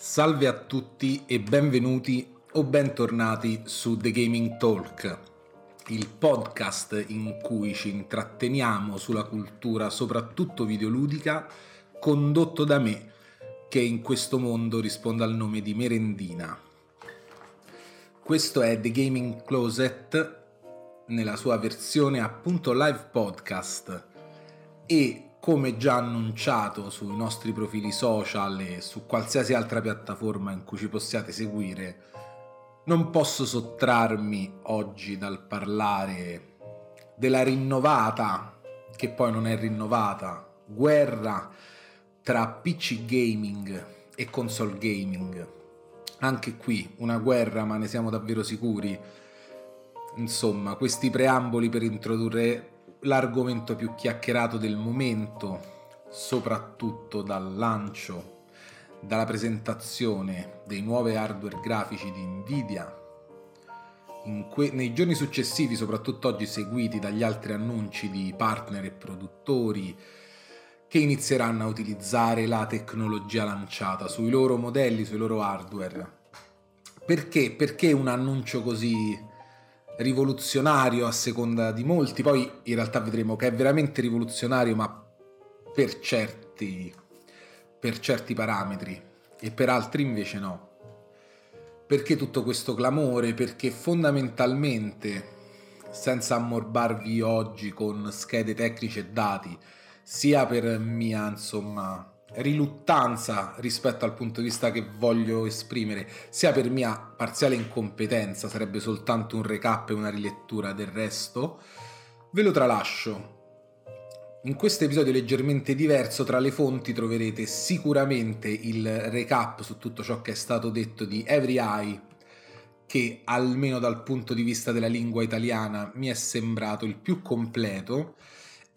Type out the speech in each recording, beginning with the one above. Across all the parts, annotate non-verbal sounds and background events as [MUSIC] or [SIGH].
Salve a tutti e benvenuti o bentornati su The Gaming Talk, il podcast in cui ci intratteniamo sulla cultura soprattutto videoludica condotto da me che in questo mondo risponde al nome di Merendina. Questo è The Gaming Closet nella sua versione appunto live podcast e come già annunciato sui nostri profili social e su qualsiasi altra piattaforma in cui ci possiate seguire, non posso sottrarmi oggi dal parlare della rinnovata, che poi non è rinnovata, guerra tra PC gaming e console gaming. Anche qui una guerra, ma ne siamo davvero sicuri. Insomma, questi preamboli per introdurre l'argomento più chiacchierato del momento, soprattutto dal lancio, dalla presentazione dei nuovi hardware grafici di Nvidia. Que- nei giorni successivi, soprattutto oggi seguiti dagli altri annunci di partner e produttori che inizieranno a utilizzare la tecnologia lanciata sui loro modelli, sui loro hardware. Perché? Perché un annuncio così rivoluzionario a seconda di molti, poi in realtà vedremo che è veramente rivoluzionario ma per certi, per certi parametri e per altri invece no. Perché tutto questo clamore? Perché fondamentalmente, senza ammorbarvi oggi con schede tecniche e dati, sia per mia insomma riluttanza rispetto al punto di vista che voglio esprimere, sia per mia parziale incompetenza, sarebbe soltanto un recap e una rilettura del resto, ve lo tralascio. In questo episodio leggermente diverso tra le fonti troverete sicuramente il recap su tutto ciò che è stato detto di Every Eye, che almeno dal punto di vista della lingua italiana mi è sembrato il più completo,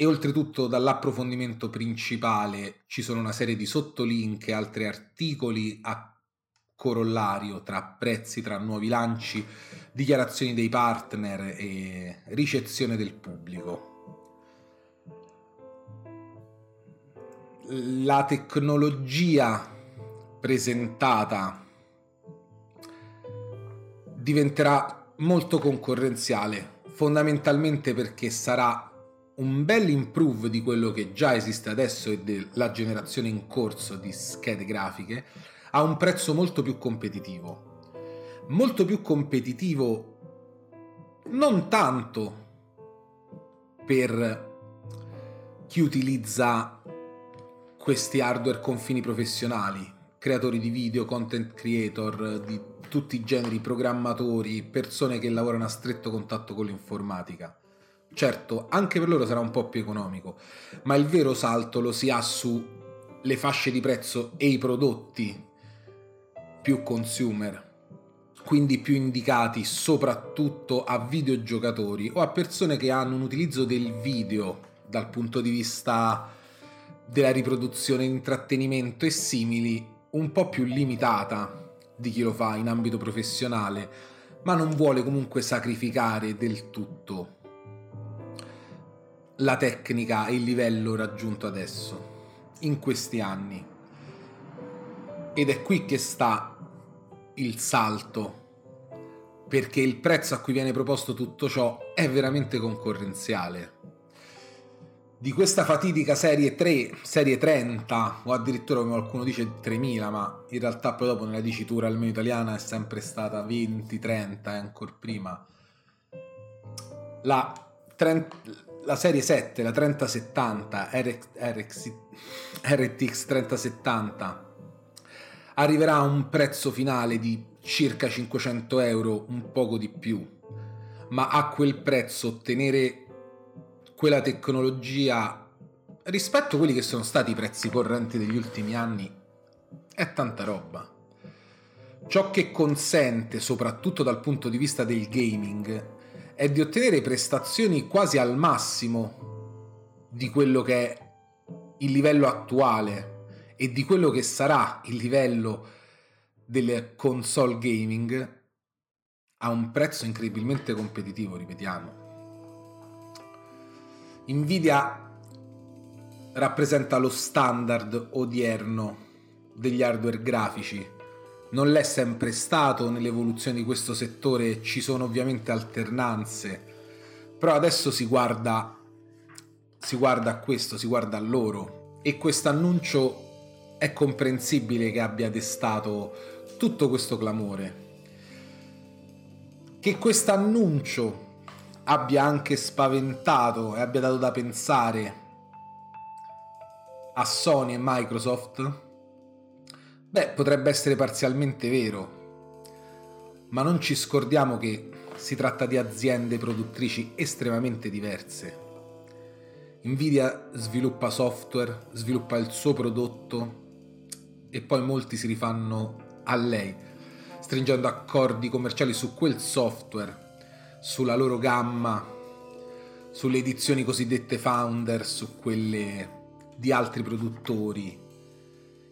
e oltretutto dall'approfondimento principale ci sono una serie di sottolink e altri articoli a corollario tra prezzi, tra nuovi lanci, dichiarazioni dei partner e ricezione del pubblico. La tecnologia presentata diventerà molto concorrenziale, fondamentalmente perché sarà un bel improve di quello che già esiste adesso e della generazione in corso di schede grafiche a un prezzo molto più competitivo. Molto più competitivo non tanto per chi utilizza questi hardware con fini professionali, creatori di video, content creator di tutti i generi, programmatori, persone che lavorano a stretto contatto con l'informatica Certo, anche per loro sarà un po' più economico, ma il vero salto lo si ha sulle fasce di prezzo e i prodotti più consumer, quindi più indicati soprattutto a videogiocatori o a persone che hanno un utilizzo del video dal punto di vista della riproduzione, intrattenimento e simili un po' più limitata di chi lo fa in ambito professionale, ma non vuole comunque sacrificare del tutto la tecnica e il livello raggiunto adesso, in questi anni. Ed è qui che sta il salto, perché il prezzo a cui viene proposto tutto ciò è veramente concorrenziale. Di questa fatidica serie 3, serie 30, o addirittura come qualcuno dice 3000, ma in realtà poi dopo nella dicitura almeno italiana è sempre stata 20, 30 e ancora prima. La 30, la serie 7, la 3070, RX, RX, RTX 3070, arriverà a un prezzo finale di circa 500 euro, un poco di più, ma a quel prezzo ottenere quella tecnologia rispetto a quelli che sono stati i prezzi correnti degli ultimi anni è tanta roba. Ciò che consente, soprattutto dal punto di vista del gaming, è di ottenere prestazioni quasi al massimo di quello che è il livello attuale e di quello che sarà il livello del console gaming a un prezzo incredibilmente competitivo, ripetiamo. Nvidia rappresenta lo standard odierno degli hardware grafici non l'è sempre stato nell'evoluzione di questo settore, ci sono ovviamente alternanze, però adesso si guarda, si guarda a questo, si guarda a loro e questo annuncio è comprensibile che abbia destato tutto questo clamore. Che questo annuncio abbia anche spaventato e abbia dato da pensare a Sony e Microsoft Beh, potrebbe essere parzialmente vero, ma non ci scordiamo che si tratta di aziende produttrici estremamente diverse. Nvidia sviluppa software, sviluppa il suo prodotto e poi molti si rifanno a lei, stringendo accordi commerciali su quel software, sulla loro gamma, sulle edizioni cosiddette founder, su quelle di altri produttori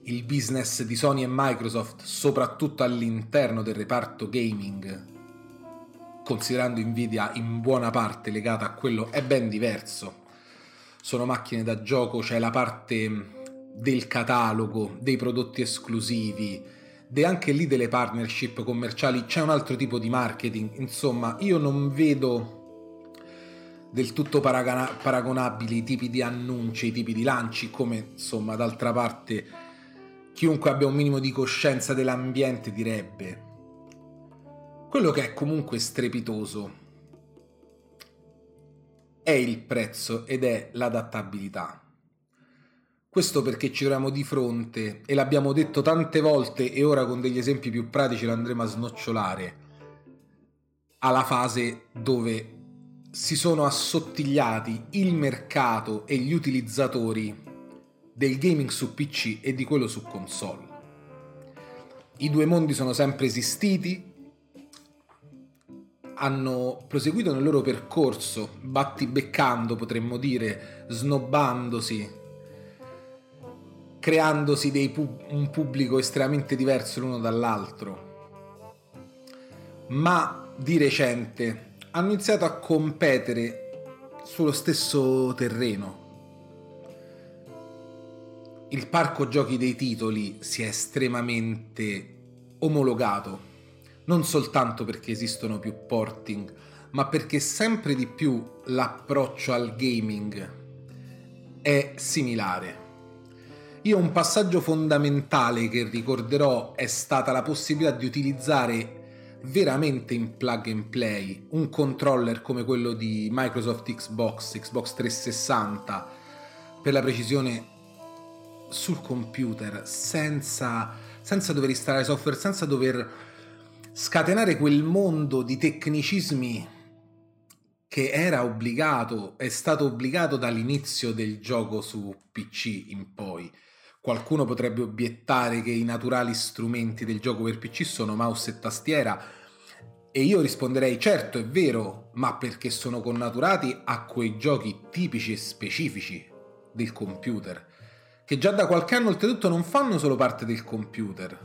il business di Sony e Microsoft, soprattutto all'interno del reparto gaming, considerando Nvidia in buona parte legata a quello, è ben diverso. Sono macchine da gioco, c'è la parte del catalogo, dei prodotti esclusivi, e anche lì delle partnership commerciali, c'è un altro tipo di marketing. Insomma, io non vedo del tutto paragonabili i tipi di annunci, i tipi di lanci, come insomma d'altra parte chiunque abbia un minimo di coscienza dell'ambiente direbbe. Quello che è comunque strepitoso è il prezzo ed è l'adattabilità. Questo perché ci troviamo di fronte, e l'abbiamo detto tante volte e ora con degli esempi più pratici lo andremo a snocciolare, alla fase dove si sono assottigliati il mercato e gli utilizzatori del gaming su PC e di quello su console. I due mondi sono sempre esistiti, hanno proseguito nel loro percorso, battibeccando potremmo dire, snobbandosi, creandosi pub- un pubblico estremamente diverso l'uno dall'altro. Ma di recente hanno iniziato a competere sullo stesso terreno il parco giochi dei titoli si è estremamente omologato, non soltanto perché esistono più porting, ma perché sempre di più l'approccio al gaming è similare. Io un passaggio fondamentale che ricorderò è stata la possibilità di utilizzare veramente in plug and play un controller come quello di Microsoft Xbox, Xbox 360, per la precisione sul computer senza, senza dover installare software, senza dover scatenare quel mondo di tecnicismi che era obbligato, è stato obbligato dall'inizio del gioco su PC in poi. Qualcuno potrebbe obiettare che i naturali strumenti del gioco per PC sono mouse e tastiera e io risponderei certo è vero, ma perché sono connaturati a quei giochi tipici e specifici del computer che già da qualche anno oltretutto non fanno solo parte del computer.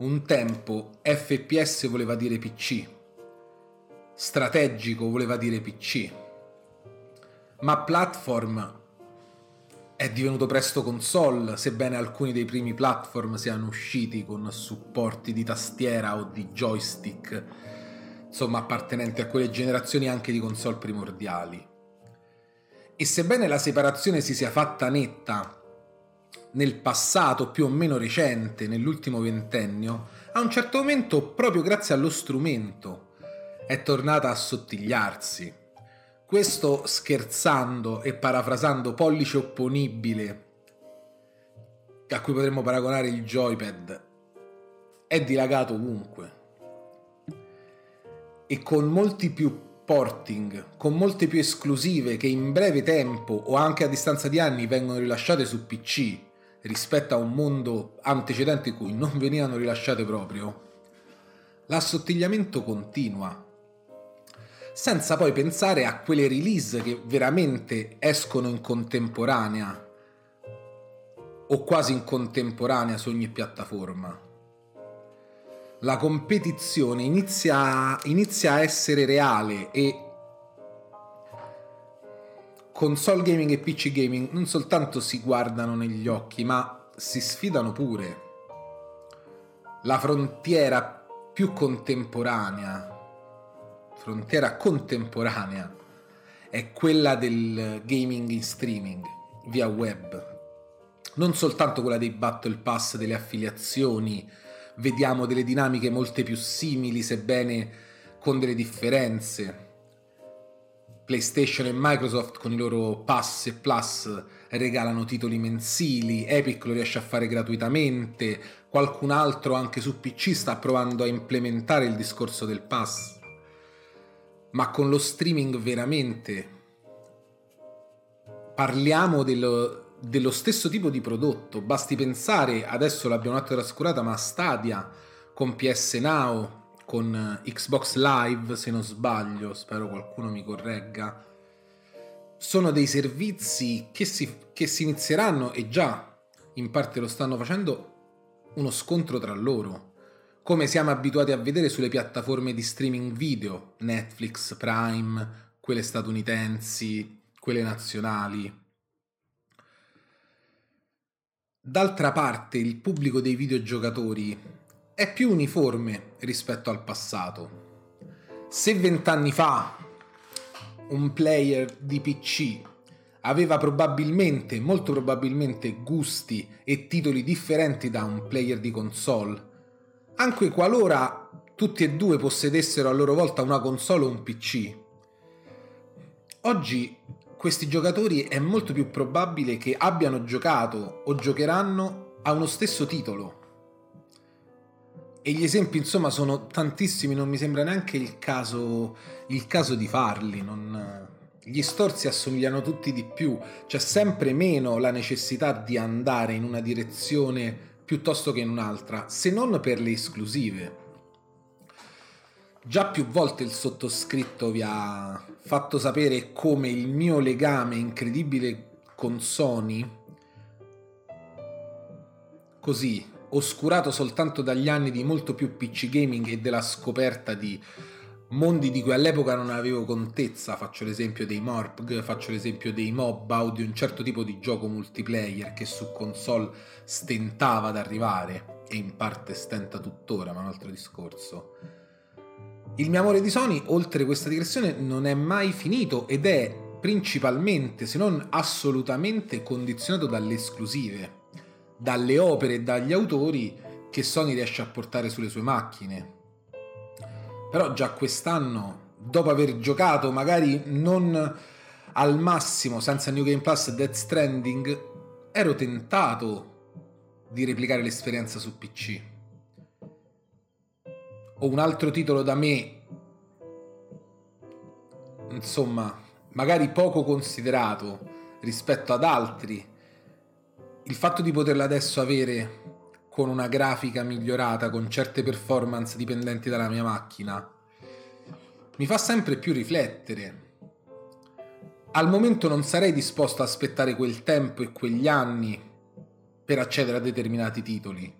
Un tempo FPS voleva dire PC, strategico voleva dire PC, ma platform è divenuto presto console, sebbene alcuni dei primi platform siano usciti con supporti di tastiera o di joystick, insomma appartenenti a quelle generazioni anche di console primordiali. E sebbene la separazione si sia fatta netta nel passato più o meno recente, nell'ultimo ventennio, a un certo momento, proprio grazie allo strumento, è tornata a assottigliarsi. Questo scherzando e parafrasando pollice opponibile, a cui potremmo paragonare il joypad, è dilagato ovunque. E con molti più porting, con molte più esclusive che in breve tempo o anche a distanza di anni vengono rilasciate su PC rispetto a un mondo antecedente in cui non venivano rilasciate proprio, l'assottigliamento continua. Senza poi pensare a quelle release che veramente escono in contemporanea o quasi in contemporanea su ogni piattaforma. La competizione inizia, inizia a essere reale e console gaming e PC gaming non soltanto si guardano negli occhi, ma si sfidano pure. la frontiera più contemporanea, frontiera contemporanea, è quella del gaming in streaming via web. Non soltanto quella dei battle pass, delle affiliazioni, vediamo delle dinamiche molte più simili, sebbene con delle differenze. PlayStation e Microsoft con i loro Pass e Plus regalano titoli mensili, Epic lo riesce a fare gratuitamente, qualcun altro anche su PC sta provando a implementare il discorso del Pass. Ma con lo streaming veramente parliamo dello, dello stesso tipo di prodotto. Basti pensare, adesso l'abbiamo un attimo trascurata, ma Stadia con PS Now, con Xbox Live, se non sbaglio, spero qualcuno mi corregga, sono dei servizi che si, che si inizieranno e già in parte lo stanno facendo uno scontro tra loro, come siamo abituati a vedere sulle piattaforme di streaming video, Netflix, Prime, quelle statunitensi, quelle nazionali. D'altra parte il pubblico dei videogiocatori è più uniforme rispetto al passato. Se vent'anni fa un player di PC aveva probabilmente, molto probabilmente, gusti e titoli differenti da un player di console, anche qualora tutti e due possedessero a loro volta una console o un PC, oggi questi giocatori è molto più probabile che abbiano giocato o giocheranno a uno stesso titolo e gli esempi, insomma, sono tantissimi, non mi sembra neanche il caso, il caso di farli. Non... Gli storzi assomigliano tutti di più, c'è sempre meno la necessità di andare in una direzione piuttosto che in un'altra, se non per le esclusive. Già più volte il sottoscritto vi ha fatto sapere come il mio legame incredibile con Sony, così oscurato soltanto dagli anni di molto più PC gaming e della scoperta di mondi di cui all'epoca non avevo contezza, faccio l'esempio dei Morpg, faccio l'esempio dei MOBA o di un certo tipo di gioco multiplayer che su console stentava ad arrivare e in parte stenta tuttora, ma un altro discorso. Il mio amore di Sony, oltre questa digressione, non è mai finito ed è principalmente, se non assolutamente, condizionato dalle esclusive dalle opere e dagli autori che Sony riesce a portare sulle sue macchine. Però già quest'anno, dopo aver giocato magari non al massimo senza New Game Plus Death Stranding, ero tentato di replicare l'esperienza su PC. O un altro titolo da me, insomma, magari poco considerato rispetto ad altri il fatto di poterla adesso avere con una grafica migliorata, con certe performance dipendenti dalla mia macchina, mi fa sempre più riflettere. Al momento non sarei disposto a aspettare quel tempo e quegli anni per accedere a determinati titoli.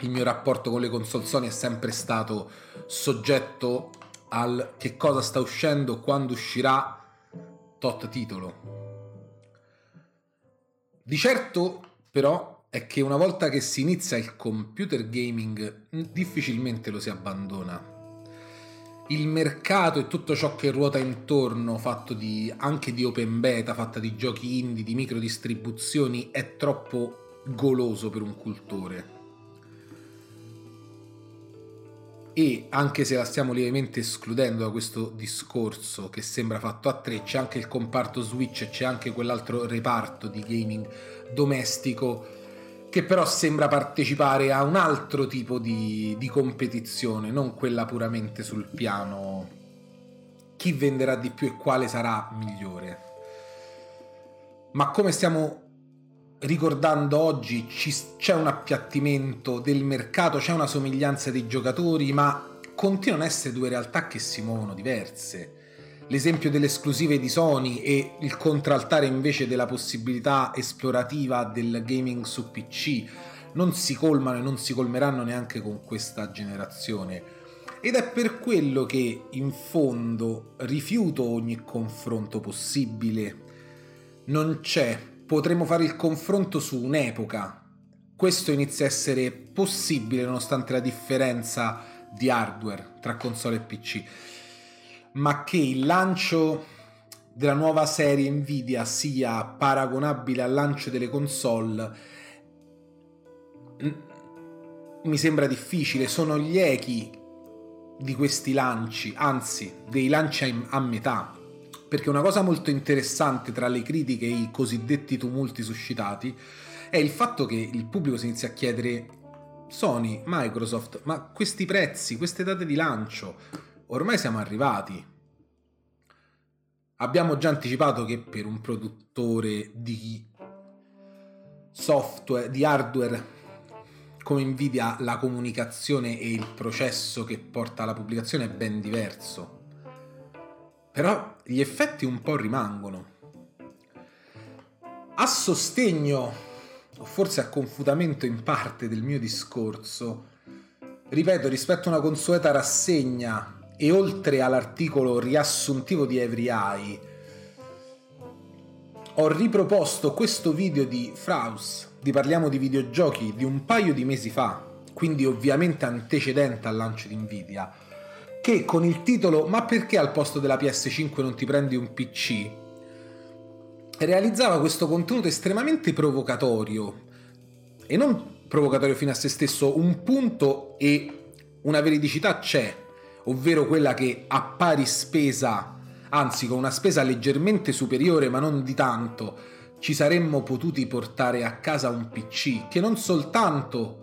Il mio rapporto con le console Sony è sempre stato soggetto al che cosa sta uscendo, quando uscirà tot titolo. Di certo, però, è che una volta che si inizia il computer gaming, difficilmente lo si abbandona. Il mercato e tutto ciò che ruota intorno, fatto di, anche di open beta, fatta di giochi indie, di micro distribuzioni, è troppo goloso per un cultore. E anche se la stiamo lievemente escludendo da questo discorso che sembra fatto a tre, c'è anche il comparto Switch e c'è anche quell'altro reparto di gaming domestico che però sembra partecipare a un altro tipo di, di competizione, non quella puramente sul piano chi venderà di più e quale sarà migliore. Ma come stiamo ricordando oggi ci, c'è un appiattimento del mercato, c'è una somiglianza dei giocatori, ma continuano ad essere due realtà che si muovono diverse. L'esempio delle esclusive di Sony e il contraltare invece della possibilità esplorativa del gaming su PC non si colmano e non si colmeranno neanche con questa generazione. Ed è per quello che in fondo rifiuto ogni confronto possibile. Non c'è potremmo fare il confronto su un'epoca, questo inizia a essere possibile nonostante la differenza di hardware tra console e PC, ma che il lancio della nuova serie Nvidia sia paragonabile al lancio delle console mi sembra difficile, sono gli echi di questi lanci, anzi dei lanci a metà, perché una cosa molto interessante tra le critiche e i cosiddetti tumulti suscitati è il fatto che il pubblico si inizia a chiedere Sony, Microsoft, ma questi prezzi, queste date di lancio, ormai siamo arrivati. Abbiamo già anticipato che per un produttore di software, di hardware come Nvidia la comunicazione e il processo che porta alla pubblicazione è ben diverso. Però gli effetti un po' rimangono. A sostegno, o forse a confutamento in parte del mio discorso, ripeto, rispetto a una consueta rassegna e oltre all'articolo riassuntivo di Every Eye, ho riproposto questo video di Fraus di Parliamo di videogiochi di un paio di mesi fa, quindi ovviamente antecedente al lancio di Nvidia, che con il titolo Ma perché al posto della PS5 non ti prendi un PC? realizzava questo contenuto estremamente provocatorio e non provocatorio fino a se stesso, un punto e una veridicità c'è, ovvero quella che a pari spesa, anzi con una spesa leggermente superiore ma non di tanto, ci saremmo potuti portare a casa un PC che non soltanto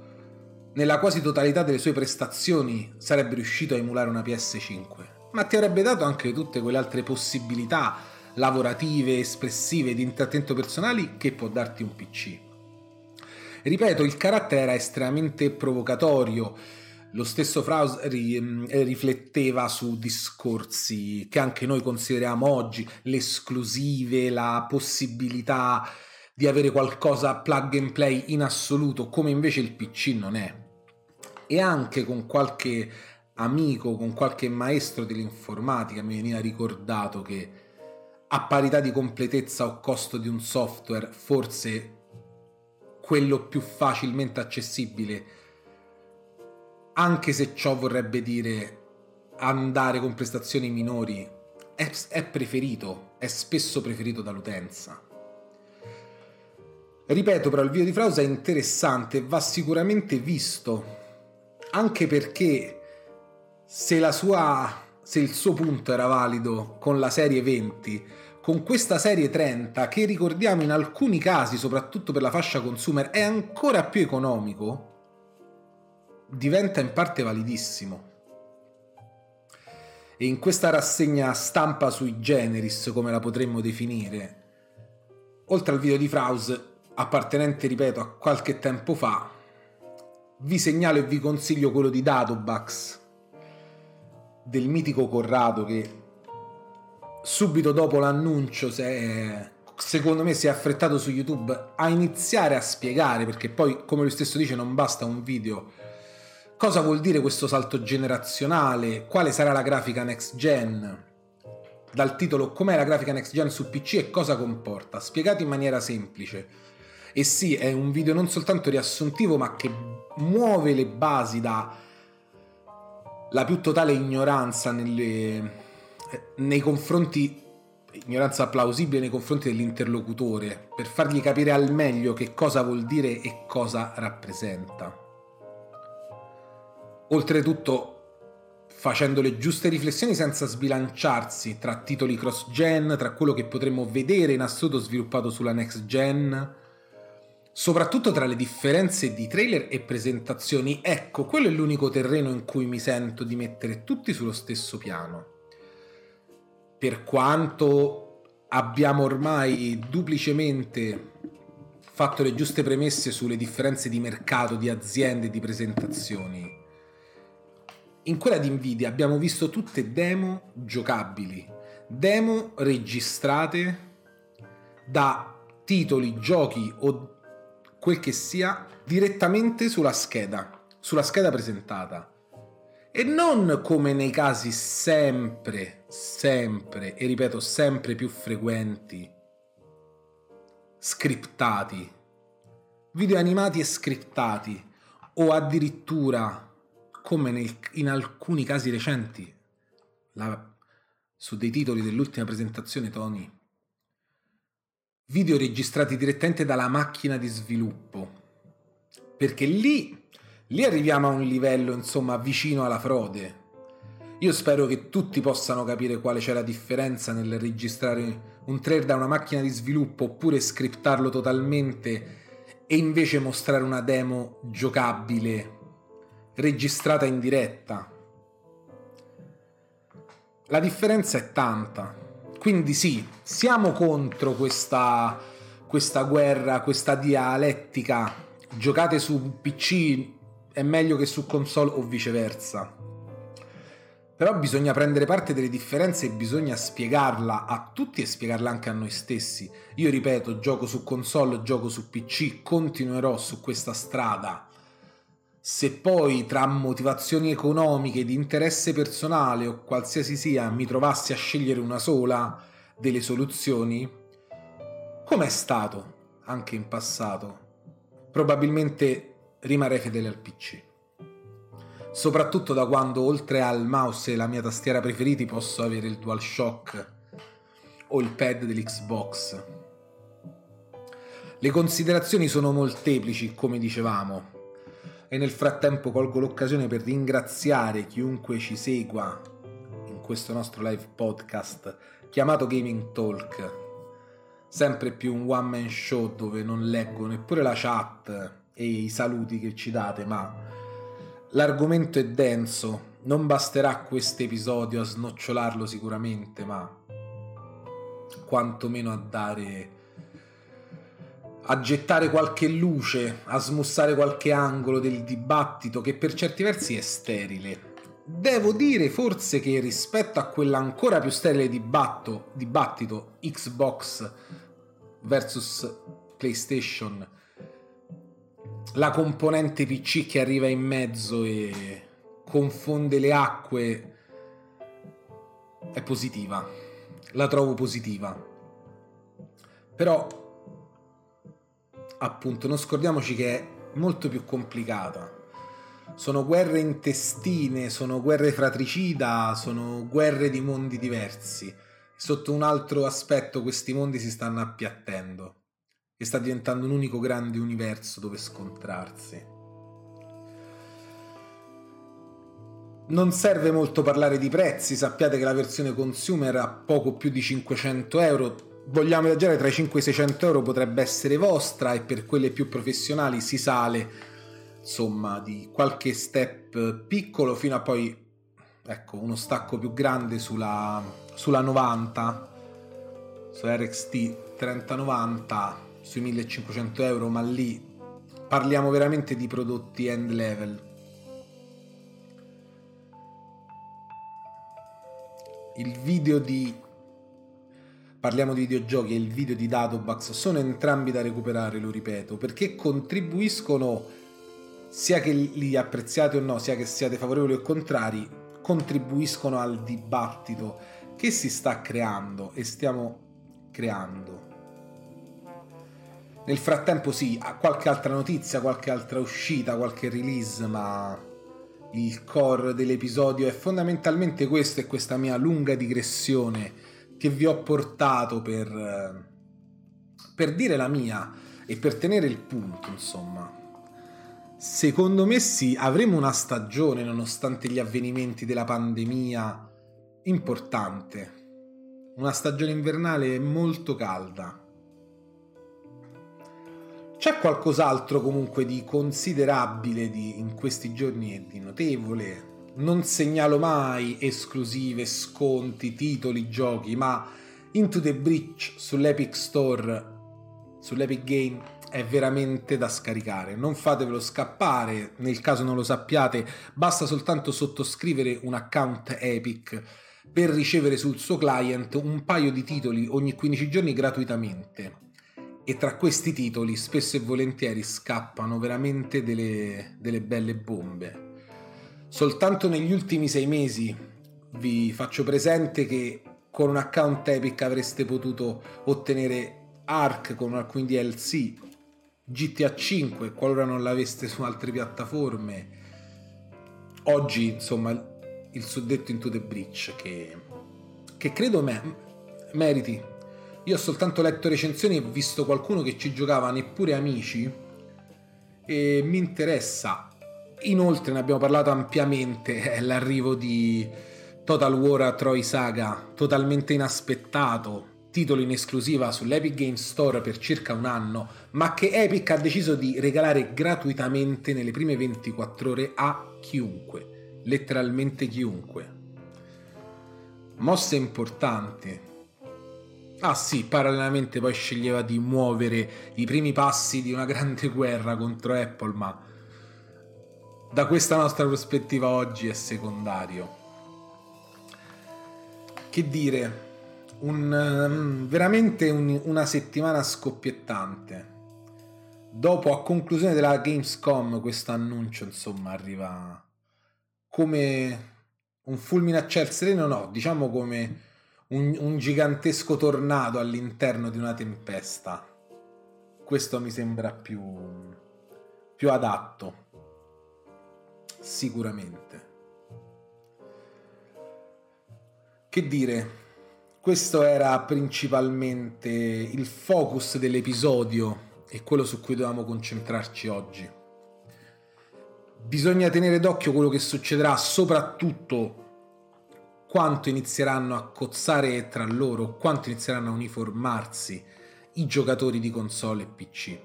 nella quasi totalità delle sue prestazioni sarebbe riuscito a emulare una PS5, ma ti avrebbe dato anche tutte quelle altre possibilità lavorative, espressive, di intrattenimento personali che può darti un PC. Ripeto, il carattere era estremamente provocatorio, lo stesso Fraus eh, rifletteva su discorsi che anche noi consideriamo oggi, le esclusive, la possibilità di avere qualcosa plug and play in assoluto, come invece il PC non è. E anche con qualche amico, con qualche maestro dell'informatica mi veniva ricordato che a parità di completezza o costo di un software, forse quello più facilmente accessibile anche se ciò vorrebbe dire andare con prestazioni minori, è, è preferito, è spesso preferito dall'utenza. Ripeto, però il video di Fraus è interessante, va sicuramente visto, anche perché se, sua, se il suo punto era valido con la serie 20, con questa serie 30, che ricordiamo in alcuni casi, soprattutto per la fascia consumer, è ancora più economico, diventa in parte validissimo. E in questa rassegna stampa sui generis, come la potremmo definire, oltre al video di Fraus, appartenente, ripeto, a qualche tempo fa, vi segnalo e vi consiglio quello di Datobax, del mitico Corrado che subito dopo l'annuncio è, secondo me si è affrettato su YouTube a iniziare a spiegare perché poi come lui stesso dice non basta un video Cosa vuol dire questo salto generazionale? Quale sarà la grafica next gen? Dal titolo Com'è la grafica next gen su PC e cosa comporta? Spiegato in maniera semplice. E sì, è un video non soltanto riassuntivo, ma che muove le basi da la più totale ignoranza nelle, nei confronti ignoranza plausibile nei confronti dell'interlocutore per fargli capire al meglio che cosa vuol dire e cosa rappresenta. Oltretutto facendo le giuste riflessioni senza sbilanciarsi tra titoli cross-gen, tra quello che potremmo vedere in assoluto sviluppato sulla next gen, soprattutto tra le differenze di trailer e presentazioni. Ecco, quello è l'unico terreno in cui mi sento di mettere tutti sullo stesso piano. Per quanto abbiamo ormai duplicemente fatto le giuste premesse sulle differenze di mercato, di aziende di presentazioni, in quella di Nvidia abbiamo visto tutte demo giocabili, demo registrate da titoli, giochi o quel che sia direttamente sulla scheda, sulla scheda presentata. E non come nei casi sempre, sempre, e ripeto sempre più frequenti, scriptati, video animati e scriptati o addirittura, come nel, in alcuni casi recenti, la, su dei titoli dell'ultima presentazione Tony, video registrati direttamente dalla macchina di sviluppo. Perché lì, lì arriviamo a un livello, insomma, vicino alla frode. Io spero che tutti possano capire quale c'è la differenza nel registrare un trailer da una macchina di sviluppo oppure scriptarlo totalmente e invece mostrare una demo giocabile registrata in diretta. La differenza è tanta. Quindi sì, siamo contro questa, questa guerra, questa dialettica. Giocate su PC è meglio che su console o viceversa. Però bisogna prendere parte delle differenze e bisogna spiegarla a tutti e spiegarla anche a noi stessi. Io ripeto, gioco su console, gioco su PC, continuerò su questa strada. Se poi tra motivazioni economiche, di interesse personale o qualsiasi sia mi trovassi a scegliere una sola delle soluzioni, come è stato anche in passato, probabilmente rimarrei fedele al PC. Soprattutto da quando oltre al mouse e la mia tastiera preferiti posso avere il DualShock o il pad dell'Xbox. Le considerazioni sono molteplici, come dicevamo, e nel frattempo colgo l'occasione per ringraziare chiunque ci segua in questo nostro live podcast chiamato Gaming Talk, sempre più un one man show dove non leggo neppure la chat e i saluti che ci date, ma l'argomento è denso, non basterà questo episodio a snocciolarlo sicuramente, ma quantomeno a dare a gettare qualche luce, a smussare qualche angolo del dibattito che per certi versi è sterile. Devo dire forse che rispetto a quell'ancora più sterile dibatto, dibattito Xbox versus PlayStation, la componente PC che arriva in mezzo e confonde le acque è positiva. La trovo positiva. Però appunto non scordiamoci che è molto più complicata. Sono guerre intestine, sono guerre fratricida, sono guerre di mondi diversi. Sotto un altro aspetto questi mondi si stanno appiattendo e sta diventando un unico grande universo dove scontrarsi. Non serve molto parlare di prezzi, sappiate che la versione consumer ha poco più di 500 euro, vogliamo viaggiare tra i 5 e i 600 euro potrebbe essere vostra e per quelle più professionali si sale insomma di qualche step piccolo fino a poi ecco uno stacco più grande sulla, sulla 90 su RXT 3090 sui 1500 euro ma lì parliamo veramente di prodotti end level. Il video di parliamo di videogiochi e il video di Datobax sono entrambi da recuperare, lo ripeto, perché contribuiscono, sia che li apprezziate o no, sia che siate favorevoli o contrari, contribuiscono al dibattito che si sta creando e stiamo creando. Nel frattempo sì, qualche altra notizia, qualche altra uscita, qualche release, ma il core dell'episodio è fondamentalmente questo e questa mia lunga digressione che vi ho portato per, per dire la mia e per tenere il punto, insomma. Secondo me sì, avremo una stagione, nonostante gli avvenimenti della pandemia, importante. Una stagione invernale molto calda. C'è qualcos'altro comunque di considerabile di, in questi giorni e di notevole non segnalo mai esclusive, sconti, titoli, giochi, ma Into the Breach sull'Epic Store, sull'Epic Game è veramente da scaricare. Non fatevelo scappare, nel caso non lo sappiate, basta soltanto sottoscrivere un account Epic per ricevere sul suo client un paio di titoli ogni 15 giorni gratuitamente. E tra questi titoli spesso e volentieri scappano veramente delle, delle belle bombe. Soltanto negli ultimi sei mesi vi faccio presente che con un account Epic avreste potuto ottenere Ark con alcuni DLC, GTA 5 qualora non l'aveste su altre piattaforme. Oggi, insomma, il suddetto Into the Breach che, che credo me, meriti. Io ho soltanto letto recensioni e visto qualcuno che ci giocava neppure amici e mi interessa. Inoltre ne abbiamo parlato ampiamente, è l'arrivo di Total War a Troy Saga, totalmente inaspettato, titolo in esclusiva sull'Epic Games Store per circa un anno, ma che Epic ha deciso di regalare gratuitamente nelle prime 24 ore a chiunque, letteralmente chiunque. Mosse importanti. Ah sì, parallelamente poi sceglieva di muovere i primi passi di una grande guerra contro Apple, ma da questa nostra prospettiva oggi è secondario. Che dire, un, um, veramente un, una settimana scoppiettante. Dopo, a conclusione della Gamescom, questo annuncio insomma arriva come un fulmine a ciel sereno, no, diciamo come un, un gigantesco tornado all'interno di una tempesta. Questo mi sembra più, più adatto, sicuramente. Che dire, questo era principalmente il focus dell'episodio e quello su cui dovevamo concentrarci oggi. Bisogna tenere d'occhio quello che succederà, soprattutto quanto inizieranno a cozzare tra loro, quanto inizieranno a uniformarsi i giocatori di console e PC.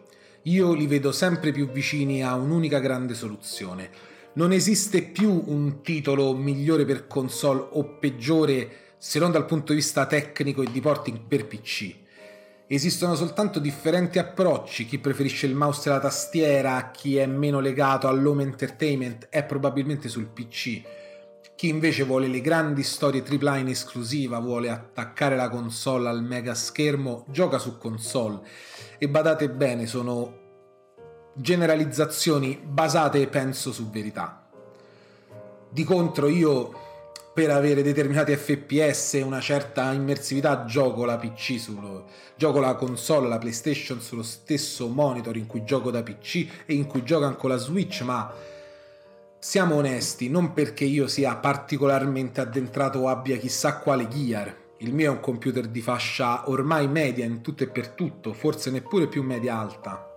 Io li vedo sempre più vicini a un'unica grande soluzione. Non esiste più un titolo migliore per console o peggiore se non dal punto di vista tecnico e di porting per PC. Esistono soltanto differenti approcci, chi preferisce il mouse e la tastiera, chi è meno legato all'home entertainment è probabilmente sul PC, chi invece vuole le grandi storie AAA in esclusiva, vuole attaccare la console al mega schermo, gioca su console. E badate bene, sono generalizzazioni basate, penso, su verità. Di contro io per avere determinati FPS e una certa immersività gioco la PC sullo, gioco la console, la PlayStation sullo stesso monitor in cui gioco da PC e in cui gioco anche la Switch, ma siamo onesti, non perché io sia particolarmente addentrato o abbia chissà quale gear. Il mio è un computer di fascia ormai media in tutto e per tutto, forse neppure più media alta.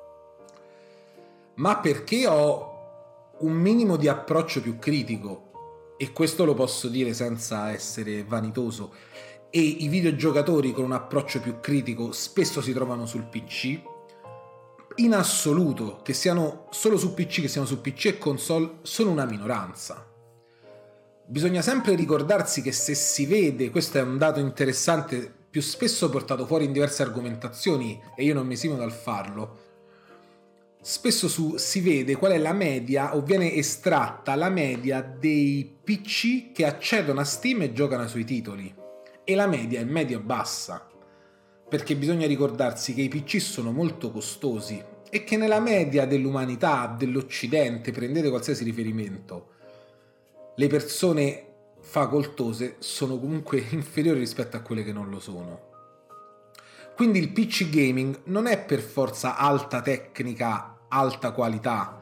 Ma perché ho un minimo di approccio più critico e questo lo posso dire senza essere vanitoso, e i videogiocatori con un approccio più critico spesso si trovano sul PC, in assoluto, che siano solo su PC, che siano su PC e console, sono una minoranza. Bisogna sempre ricordarsi che se si vede, questo è un dato interessante, più spesso portato fuori in diverse argomentazioni, e io non mi esimo dal farlo, spesso su, si vede qual è la media o viene estratta la media dei PC che accedono a Steam e giocano ai suoi titoli. E la media è medio-bassa. Perché bisogna ricordarsi che i PC sono molto costosi e che nella media dell'umanità, dell'Occidente, prendete qualsiasi riferimento, le persone facoltose sono comunque [LAUGHS] inferiori rispetto a quelle che non lo sono. Quindi il PC gaming non è per forza alta tecnica alta qualità.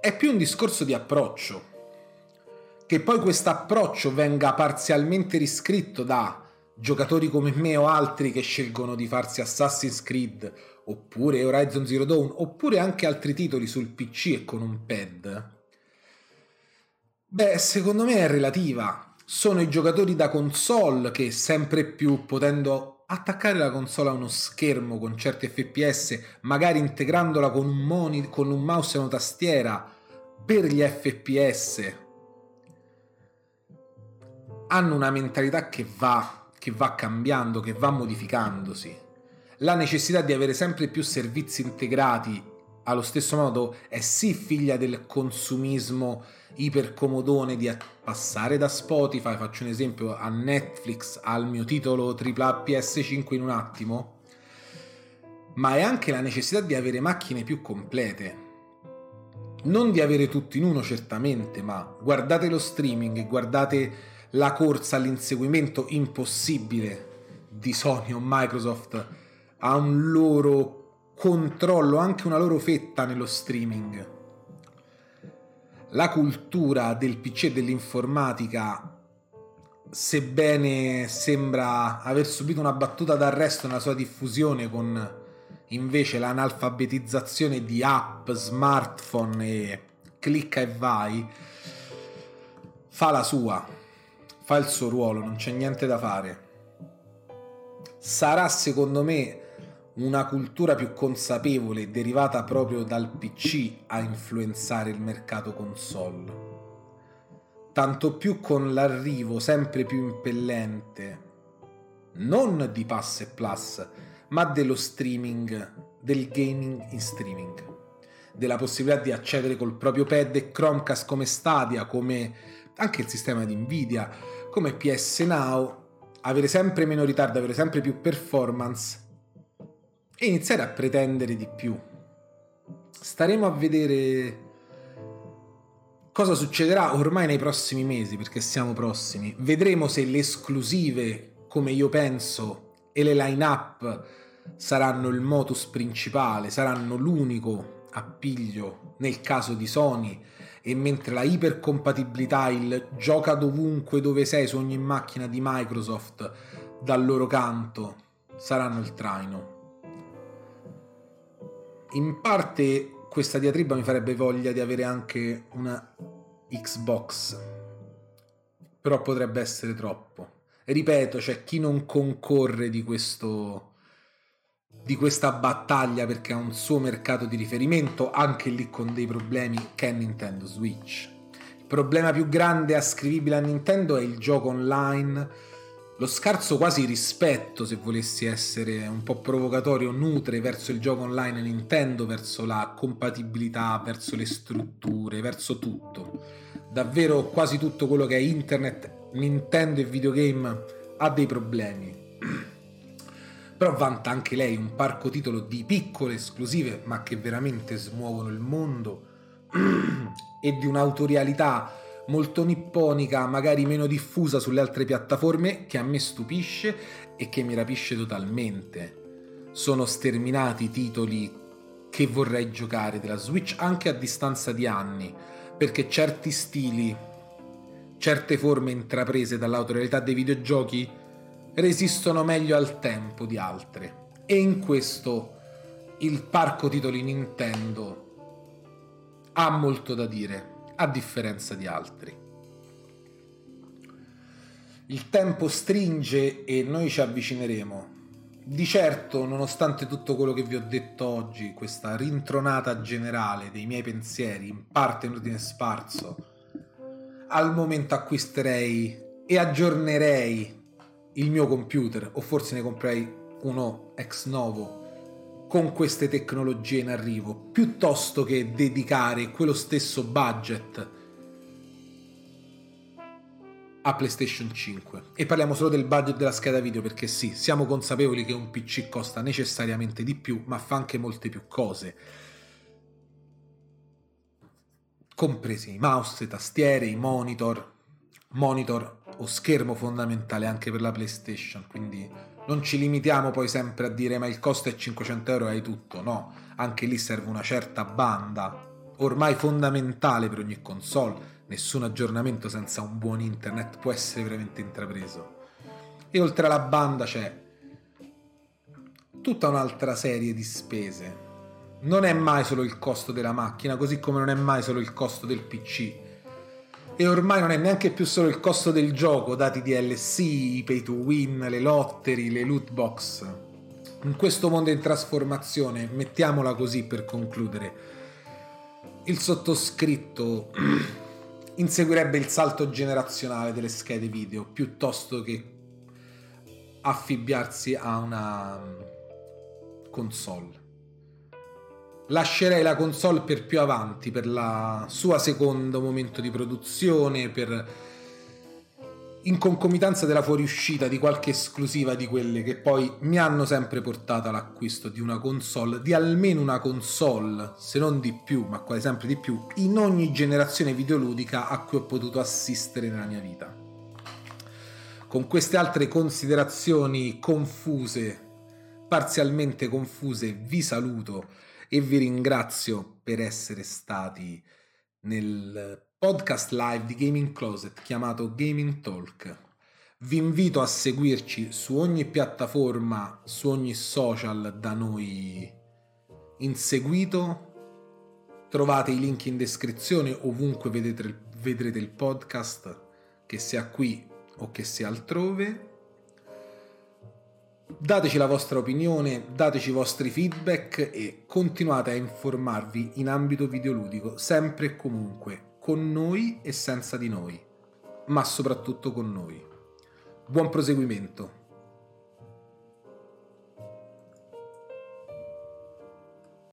È più un discorso di approccio. Che poi questo approccio venga parzialmente riscritto da giocatori come me o altri che scelgono di farsi Assassin's Creed oppure Horizon Zero Dawn oppure anche altri titoli sul PC e con un pad. Beh, secondo me è relativa. Sono i giocatori da console che sempre più potendo attaccare la console a uno schermo con certi fps, magari integrandola con un, moni- con un mouse e una tastiera per gli fps, hanno una mentalità che va, che va cambiando, che va modificandosi. La necessità di avere sempre più servizi integrati allo stesso modo è sì figlia del consumismo ipercomodone di passare da Spotify, faccio un esempio, a Netflix, al mio titolo AAA PS5 in un attimo, ma è anche la necessità di avere macchine più complete. Non di avere tutto in uno certamente, ma guardate lo streaming, guardate la corsa all'inseguimento impossibile di Sony o Microsoft a un loro controllo anche una loro fetta nello streaming. La cultura del PC e dell'informatica, sebbene sembra aver subito una battuta d'arresto nella sua diffusione con invece l'analfabetizzazione di app, smartphone e clicca e vai, fa la sua, fa il suo ruolo, non c'è niente da fare. Sarà secondo me una cultura più consapevole derivata proprio dal PC a influenzare il mercato console. Tanto più con l'arrivo sempre più impellente non di Pass e Plus, ma dello streaming, del gaming in streaming, della possibilità di accedere col proprio pad e Chromecast come Stadia, come anche il sistema di Nvidia, come PS Now, avere sempre meno ritardo, avere sempre più performance e iniziare a pretendere di più. Staremo a vedere cosa succederà ormai nei prossimi mesi, perché siamo prossimi. Vedremo se le esclusive, come io penso, e le line-up saranno il modus principale, saranno l'unico appiglio nel caso di Sony e mentre la ipercompatibilità, il gioca dovunque dove sei su ogni macchina di Microsoft dal loro canto saranno il traino. In parte questa diatriba mi farebbe voglia di avere anche una Xbox, però potrebbe essere troppo. Ripeto, c'è chi non concorre di questo di questa battaglia perché ha un suo mercato di riferimento, anche lì con dei problemi che è Nintendo Switch. Il problema più grande ascrivibile a Nintendo è il gioco online, lo scarso quasi rispetto, se volessi essere un po' provocatorio, nutre verso il gioco online Nintendo, verso la compatibilità, verso le strutture, verso tutto. Davvero quasi tutto quello che è internet, Nintendo e videogame ha dei problemi [CLEARS THROAT] però vanta anche lei un parco titolo di piccole esclusive, ma che veramente smuovono il mondo, [CLEARS THROAT] e di un'autorialità molto nipponica, magari meno diffusa sulle altre piattaforme, che a me stupisce e che mi rapisce totalmente. Sono sterminati titoli che vorrei giocare della Switch anche a distanza di anni, perché certi stili, certe forme intraprese dall'autorialità dei videogiochi resistono meglio al tempo di altre. E in questo il parco titoli Nintendo ha molto da dire, a differenza di altri. Il tempo stringe e noi ci avvicineremo. Di certo, nonostante tutto quello che vi ho detto oggi, questa rintronata generale dei miei pensieri, in parte in ordine sparso, al momento acquisterei e aggiornerei il mio computer o forse ne comprai uno ex novo con queste tecnologie in arrivo piuttosto che dedicare quello stesso budget a PlayStation 5 e parliamo solo del budget della scheda video perché sì, siamo consapevoli che un PC costa necessariamente di più ma fa anche molte più cose. Compresi i mouse, le tastiere, i monitor monitor o schermo fondamentale anche per la PlayStation, quindi non ci limitiamo poi sempre a dire ma il costo è 500 euro e hai tutto, no, anche lì serve una certa banda, ormai fondamentale per ogni console, nessun aggiornamento senza un buon internet può essere veramente intrapreso. E oltre alla banda c'è tutta un'altra serie di spese. Non è mai solo il costo della macchina, così come non è mai solo il costo del PC e ormai non è neanche più solo il costo del gioco, dati DLC, i pay to win, le lottery, le loot box. In questo mondo in trasformazione, mettiamola così per concludere, il sottoscritto [CLEARS THROAT] inseguirebbe il salto generazionale delle schede video piuttosto che affibbiarsi a una console lascerei la console per più avanti, per la sua secondo momento di produzione, per in concomitanza della fuoriuscita di qualche esclusiva di quelle che poi mi hanno sempre portato all'acquisto di una console, di almeno una console, se non di più, ma quasi sempre di più, in ogni generazione videoludica a cui ho potuto assistere nella mia vita. Con queste altre considerazioni confuse parzialmente confuse, vi saluto e vi ringrazio per essere stati nel podcast live di Gaming Closet chiamato Gaming Talk. Vi invito a seguirci su ogni piattaforma, su ogni social da noi inseguito. Trovate i link in descrizione ovunque vedete, vedrete il podcast, che sia qui o che sia altrove. Dateci la vostra opinione, dateci i vostri feedback e continuate a informarvi in ambito videoludico, sempre e comunque, con noi e senza di noi, ma soprattutto con noi. Buon proseguimento!